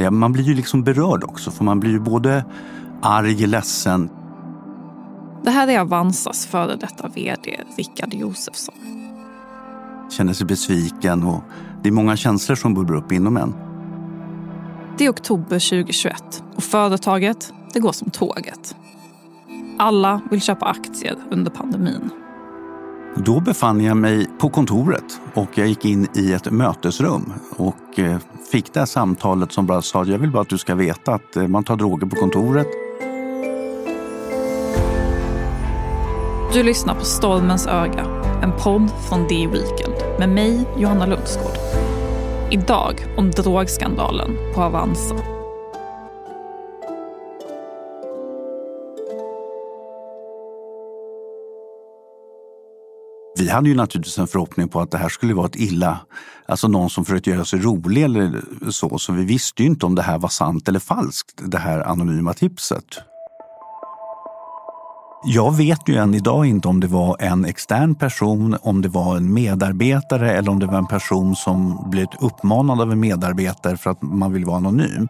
Ja, man blir ju liksom berörd också, för man blir ju både arg, ledsen. Det här är Avanzas före detta vd Rickard Josefsson. Känner sig besviken och det är många känslor som bubblar upp inom en. Det är oktober 2021 och företaget det går som tåget. Alla vill köpa aktier under pandemin. Då befann jag mig på kontoret och jag gick in i ett mötesrum och eh, fick det här samtalet som bara sa jag vill bara att du ska veta att eh, man tar droger på kontoret. Du lyssnar på Stormens öga, en podd från D-Weekend med mig, Johanna Lundsgård. Idag om drogskandalen på Avanza. Vi hade ju naturligtvis en förhoppning på att det här skulle vara ett illa, alltså någon som försökte göra sig rolig eller så. Så vi visste ju inte om det här var sant eller falskt, det här anonyma tipset. Jag vet ju än idag inte om det var en extern person, om det var en medarbetare eller om det var en person som blivit uppmanad av en medarbetare för att man vill vara anonym.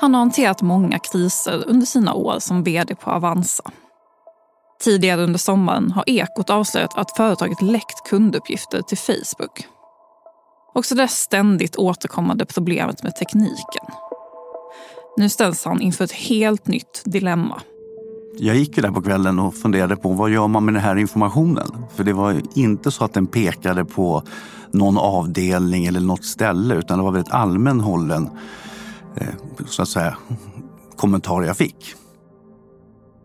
Han har hanterat många kriser under sina år som vd på Avanza. Tidigare under sommaren har Ekot avslöjat att företaget läckt kunduppgifter till Facebook. Också det ständigt återkommande problemet med tekniken. Nu ställs han inför ett helt nytt dilemma. Jag gick där på kvällen och funderade på vad gör man med den här informationen? För det var inte så att den pekade på någon avdelning eller något ställe utan det var väldigt allmän hållen eh, så att säga, kommentar jag fick.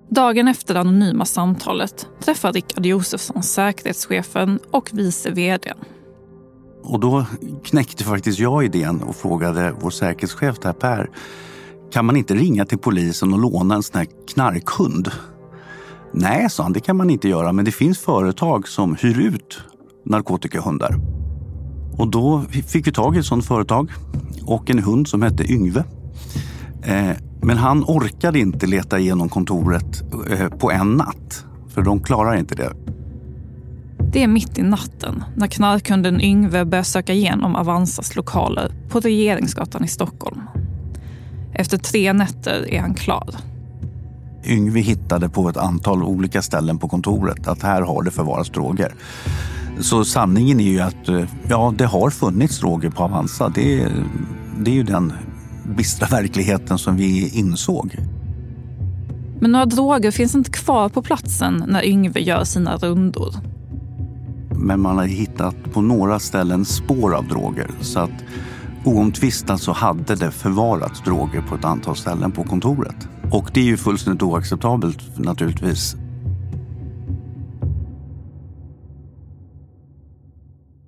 Dagen efter det anonyma samtalet träffar Rickard Josefsson säkerhetschefen och vice vd. Och då knäckte faktiskt jag idén och frågade vår säkerhetschef där Per, kan man inte ringa till polisen och låna en sån här knarkhund? Nej, sa han, det kan man inte göra, men det finns företag som hyr ut narkotikahundar. Och då fick vi tag i ett sådant företag och en hund som hette Yngve. Eh, men han orkade inte leta igenom kontoret eh, på en natt, för de klarar inte det. Det är mitt i natten när knarkkunden Yngve börjar söka igenom Avanzas lokaler på Regeringsgatan i Stockholm. Efter tre nätter är han klar. Yngve hittade på ett antal olika ställen på kontoret att här har det förvarats droger. Så sanningen är ju att eh, ja, det har funnits droger på Avanza. Det, det är ju den bistra verkligheten som vi insåg. Men några droger finns inte kvar på platsen när Yngve gör sina rundor. Men man har hittat på några ställen spår av droger. Så att oomtvistat så hade det förvarats droger på ett antal ställen på kontoret. Och det är ju fullständigt oacceptabelt naturligtvis.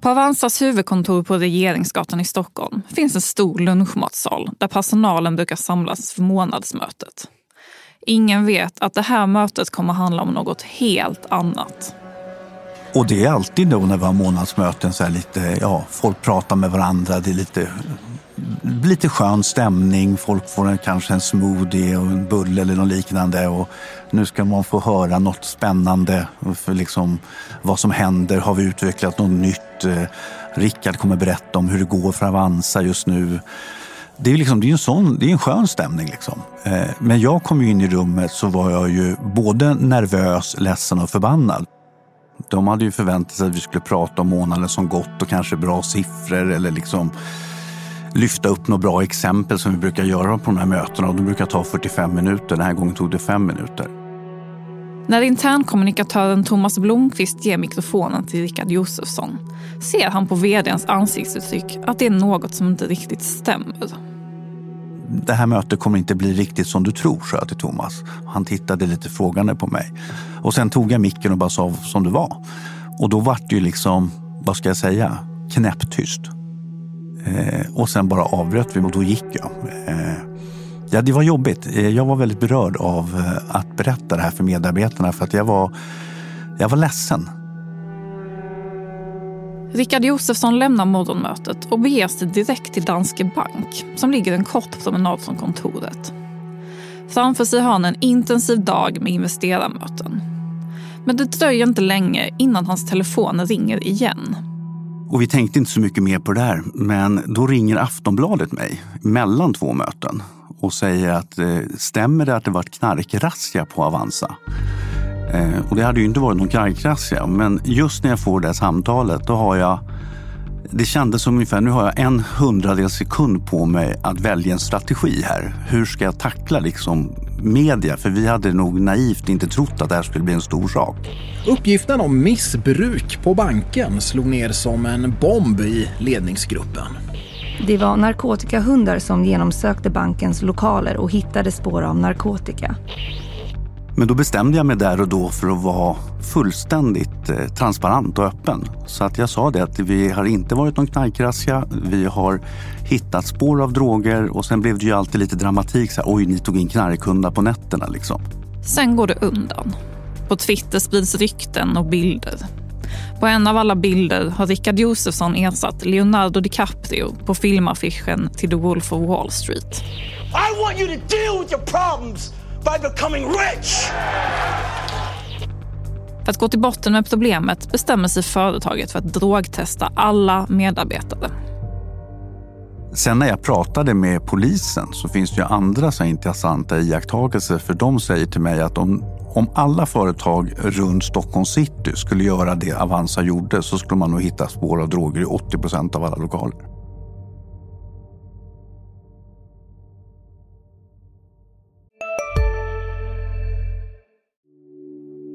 På Avanzas huvudkontor på Regeringsgatan i Stockholm finns en stor lunchmatsal där personalen brukar samlas för månadsmötet. Ingen vet att det här mötet kommer handla om något helt annat. Och det är alltid då när vi har månadsmöten så här lite, ja, folk pratar med varandra, det är lite, lite skön stämning, folk får en, kanske en smoothie och en bulle eller något liknande och nu ska man få höra något spännande för liksom vad som händer, har vi utvecklat något nytt? Eh, Rickard kommer berätta om hur det går för Avanza just nu. Det är, liksom, det är en, sån, det är en skön stämning. Liksom. Eh, men jag kom in i rummet så var jag ju både nervös, ledsen och förbannad. De hade ju förväntat sig att vi skulle prata om månaden som gått och kanske bra siffror eller liksom lyfta upp några bra exempel som vi brukar göra på de här mötena. Och de brukar ta 45 minuter. Den här gången tog det fem minuter. När internkommunikatören Thomas Blomqvist ger mikrofonen till Rickard Josefsson ser han på vdns ansiktsuttryck att det är något som inte riktigt stämmer. Det här mötet kommer inte bli riktigt som du tror, sa jag till Thomas. Han tittade lite frågande på mig. Och sen tog jag micken och bara sa som det var. Och då vart det ju liksom, vad ska jag säga, knäpptyst. Eh, och sen bara avbröt vi och då gick jag. Eh, ja, det var jobbigt. Eh, jag var väldigt berörd av eh, att berätta det här för medarbetarna för att jag var, jag var ledsen. Rickard Josefsson lämnar morgonmötet och beger sig direkt till Danske Bank som ligger en kort promenad från kontoret. Framför sig har han en intensiv dag med investerarmöten. Men det dröjer inte länge innan hans telefon ringer igen. Och vi tänkte inte så mycket mer på det där. Men då ringer Aftonbladet mig mellan två möten och säger att eh, stämmer det att det varit knarkrazzia på Avanza? Eh, och det hade ju inte varit någon knarkrazzia, men just när jag får det samtalet då har jag det kändes som ungefär, nu har jag en hundradels sekund på mig att välja en strategi här. Hur ska jag tackla liksom media? För vi hade nog naivt inte trott att det här skulle bli en stor sak. Uppgiften om missbruk på banken slog ner som en bomb i ledningsgruppen. Det var narkotikahundar som genomsökte bankens lokaler och hittade spår av narkotika. Men då bestämde jag mig där och då för att vara fullständigt eh, transparent och öppen. Så att jag sa det att vi har inte varit någon knarkrazzia. Vi har hittat spår av droger och sen blev det ju alltid lite dramatik. Så här, Oj, ni tog in knarkhundar på nätterna liksom. Sen går det undan. På Twitter sprids rykten och bilder. På en av alla bilder har Richard Josefsson ersatt Leonardo DiCaprio på filmaffischen till The Wolf of Wall Street. I want you to deal with your problems by becoming rich! För att gå till botten med problemet bestämmer sig företaget för att drogtesta alla medarbetare. Sen när jag pratade med polisen så finns det ju andra så intressanta iakttagelser för de säger till mig att om, om alla företag runt Stockholm city skulle göra det Avanza gjorde så skulle man nog hitta spår av droger i 80 procent av alla lokaler.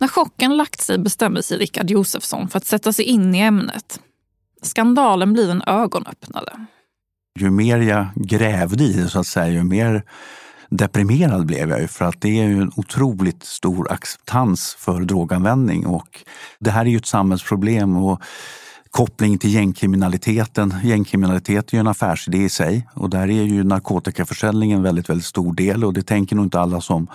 När chocken lagt sig bestämmer sig Rickard Josefsson för att sätta sig in i ämnet. Skandalen blir en ögonöppnare. Ju mer jag grävde i det så att säga, ju mer deprimerad blev jag ju för att det är ju en otroligt stor acceptans för droganvändning och det här är ju ett samhällsproblem och koppling till gängkriminaliteten. Gängkriminalitet är ju en affärsidé i sig och där är ju narkotikaförsäljning en väldigt, väldigt stor del och det tänker nog inte alla som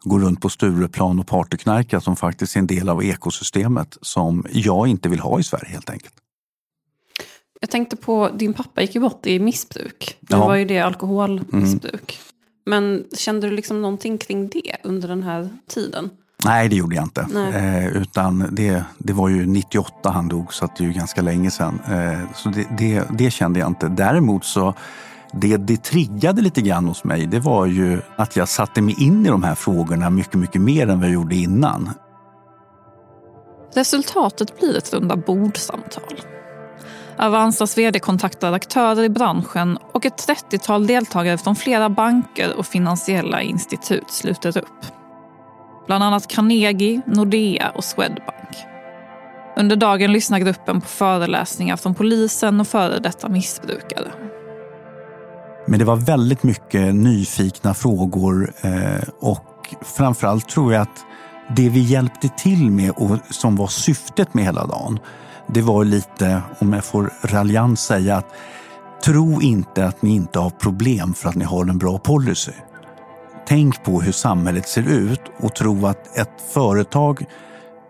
går runt på Stureplan och partyknarkar som faktiskt är en del av ekosystemet som jag inte vill ha i Sverige helt enkelt. Jag tänkte på, din pappa gick ju bort i missbruk. Det Ja. var ju det alkoholmissbruk. Men kände du liksom någonting kring det under den här tiden? Nej, det gjorde jag inte. Eh, utan det, det var ju 98 han dog, så det är ju ganska länge sedan. Eh, så det, det, det kände jag inte. Däremot så det det triggade lite grann hos mig, det var ju att jag satte mig in i de här frågorna mycket, mycket mer än vad jag gjorde innan. Resultatet blir ett runda bordsamtal. Avanzas vd kontaktar aktörer i branschen och ett 30-tal deltagare från flera banker och finansiella institut sluter upp. Bland annat Carnegie, Nordea och Swedbank. Under dagen lyssnar gruppen på föreläsningar från polisen och före detta missbrukare. Men det var väldigt mycket nyfikna frågor eh, och framförallt tror jag att det vi hjälpte till med och som var syftet med hela dagen, det var lite, om jag får raljant säga att tro inte att ni inte har problem för att ni har en bra policy. Tänk på hur samhället ser ut och tro att ett företag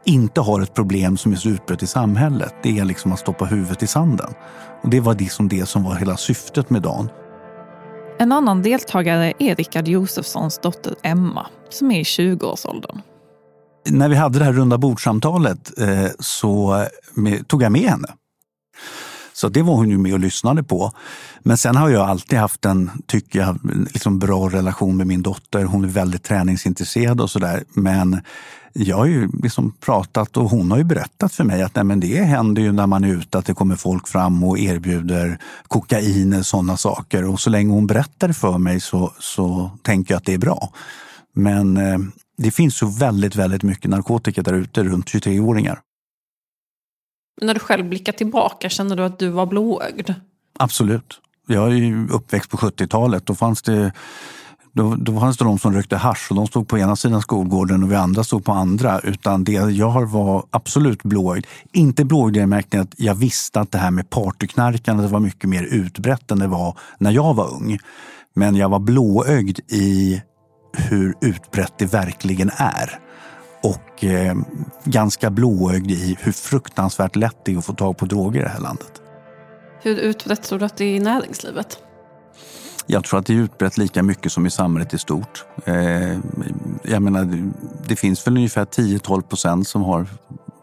inte har ett problem som är så utbrett i samhället. Det är liksom att stoppa huvudet i sanden. Och det var liksom det som var hela syftet med dagen. En annan deltagare är Richard Josefssons dotter Emma, som är i 20-årsåldern. När vi hade det här runda bordsamtalet eh, så tog jag med henne. Så det var hon ju med och lyssnade på. Men sen har jag alltid haft en, tycker jag, liksom bra relation med min dotter. Hon är väldigt träningsintresserad och sådär. Men jag har ju liksom pratat och hon har ju berättat för mig att nej, men det händer ju när man är ute att det kommer folk fram och erbjuder kokain och sådana saker. Och så länge hon berättar det för mig så, så tänker jag att det är bra. Men eh, det finns så väldigt, väldigt mycket narkotika där ute runt 23-åringar. När du själv blickar tillbaka, känner du att du var blåögd? Absolut. Jag är ju uppväxt på 70-talet. Då fanns det då, då fanns det de som rökte hasch och de stod på ena sidan skolgården och vi andra stod på andra. Utan det jag var absolut blåögd. Inte blåögd i den att jag visste att det här med partyknarkande var mycket mer utbrett än det var när jag var ung. Men jag var blåögd i hur utbrett det verkligen är. Och eh, ganska blåögd i hur fruktansvärt lätt det är att få tag på droger i det här landet. Hur utbrett tror du att det är i näringslivet? Jag tror att det är utbrett lika mycket som i samhället i stort. Eh, jag menar, det finns väl ungefär 10-12 procent som har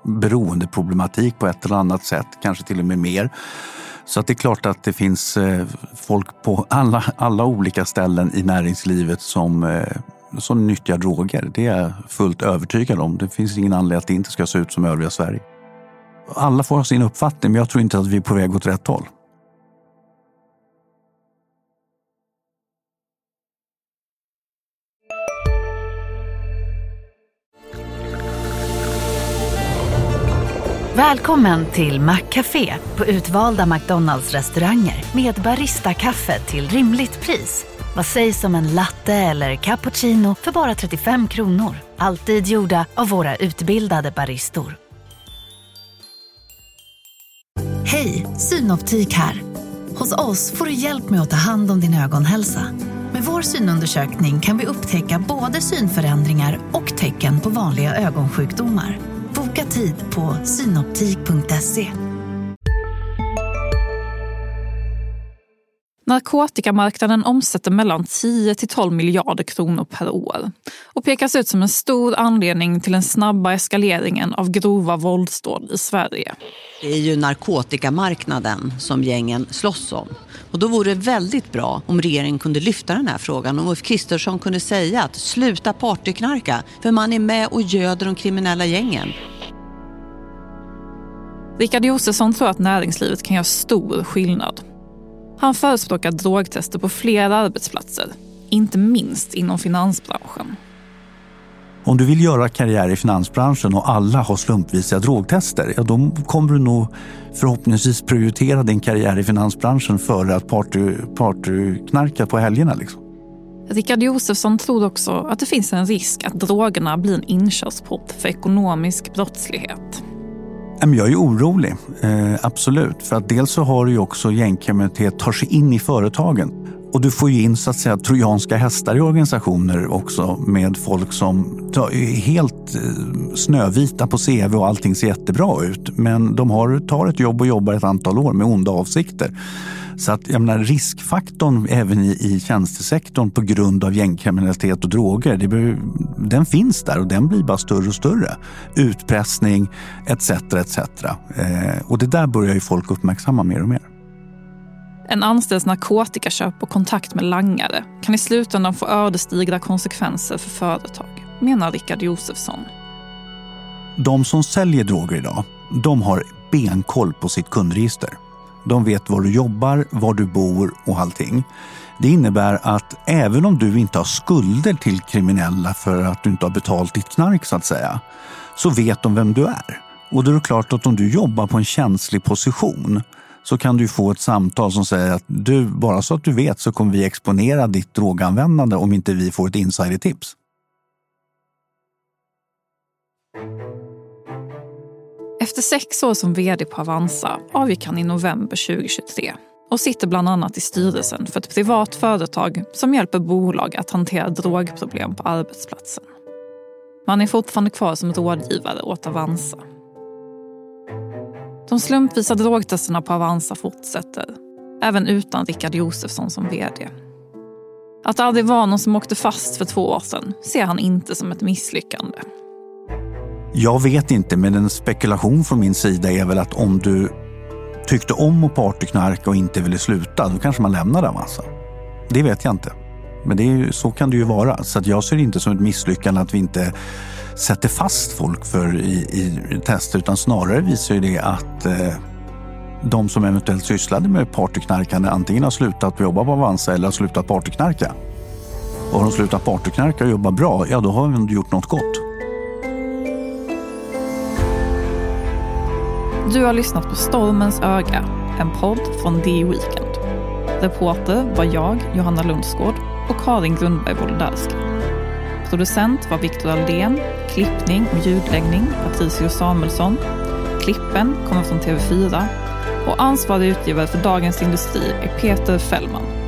beroendeproblematik på ett eller annat sätt, kanske till och med mer. Så att det är klart att det finns eh, folk på alla, alla olika ställen i näringslivet som, eh, som nyttjar droger. Det är jag fullt övertygad om. Det finns ingen anledning att det inte ska se ut som övriga Sverige. Alla får ha sin uppfattning, men jag tror inte att vi är på väg åt rätt håll. Välkommen till Maccafé på utvalda McDonalds restauranger med Baristakaffe till rimligt pris. Vad sägs om en latte eller cappuccino för bara 35 kronor? Alltid gjorda av våra utbildade baristor. Hej, Synoptik här. Hos oss får du hjälp med att ta hand om din ögonhälsa. Med vår synundersökning kan vi upptäcka både synförändringar och tecken på vanliga ögonsjukdomar. Boka tid på synoptik.se. Narkotikamarknaden omsätter mellan 10 till 12 miljarder kronor per år och pekas ut som en stor anledning till den snabba eskaleringen av grova våldsdåd i Sverige. Det är ju narkotikamarknaden som gängen slåss om. Och då vore det väldigt bra om regeringen kunde lyfta den här frågan. Om Ulf Kristersson kunde säga att sluta partyknarka för man är med och göder de kriminella gängen. Richard Josefsson tror att näringslivet kan göra stor skillnad. Han förespråkar drogtester på flera arbetsplatser, inte minst inom finansbranschen. Om du vill göra karriär i finansbranschen och alla har slumpvisa drogtester, ja, då kommer du nog förhoppningsvis prioritera din karriär i finansbranschen före att party, partyknarka på helgerna. Liksom. Richard Josefsson tror också att det finns en risk att drogerna blir en inkörsport för ekonomisk brottslighet. Jag är orolig, eh, absolut. För att dels så har du ju också gängkriminalitet tar sig in i företagen. Och du får ju in så att säga trojanska hästar i organisationer också med folk som är helt eh, snövita på CV och allting ser jättebra ut. Men de har, tar ett jobb och jobbar ett antal år med onda avsikter. Så att jag menar, riskfaktorn även i, i tjänstesektorn på grund av gängkriminalitet och droger, det, den finns där och den blir bara större och större. Utpressning etc. etc. Eh, och det där börjar ju folk uppmärksamma mer och mer. En anställds narkotikaköp och kontakt med langare kan i slutändan få ödesdigra konsekvenser för företag, menar Richard Josefsson. De som säljer droger idag, de har benkoll på sitt kundregister. De vet var du jobbar, var du bor och allting. Det innebär att även om du inte har skulder till kriminella för att du inte har betalt ditt knark så att säga, så vet de vem du är. Och då är det klart att om du jobbar på en känslig position så kan du få ett samtal som säger att du, bara så att du vet så kommer vi exponera ditt droganvändande om inte vi får ett insidertips. Efter sex år som vd på Avanza avgick han i november 2023 och sitter bland annat i styrelsen för ett privat företag som hjälper bolag att hantera drogproblem på arbetsplatsen. Man är fortfarande kvar som rådgivare åt Avanza. De slumpvisa drogtesterna på Avanza fortsätter, även utan Richard Josefsson som vd. Att det aldrig var någon som åkte fast för två år sedan ser han inte som ett misslyckande. Jag vet inte, men en spekulation från min sida är väl att om du tyckte om att partyknarka och inte ville sluta, då kanske man lämnar Avanza. Alltså. Det vet jag inte. Men det är, så kan det ju vara. Så jag ser det inte som ett misslyckande att vi inte sätter fast folk för i, i tester utan snarare visar ju det att eh, de som eventuellt sysslade med partyknarkande antingen har slutat jobba på Avanza eller har slutat partyknarka. Och har de slutat partyknarka och jobbar bra, ja då har de gjort något gott. Du har lyssnat på Stormens öga, en podd från The Weekend. Reporter var jag, Johanna Lundsgård och Karin Grundberg Wolodarski. Producent var Viktor Aldén, klippning och ljudläggning Patricio Samuelsson. Klippen kommer från TV4 och ansvarig utgivare för Dagens Industri är Peter Fällman.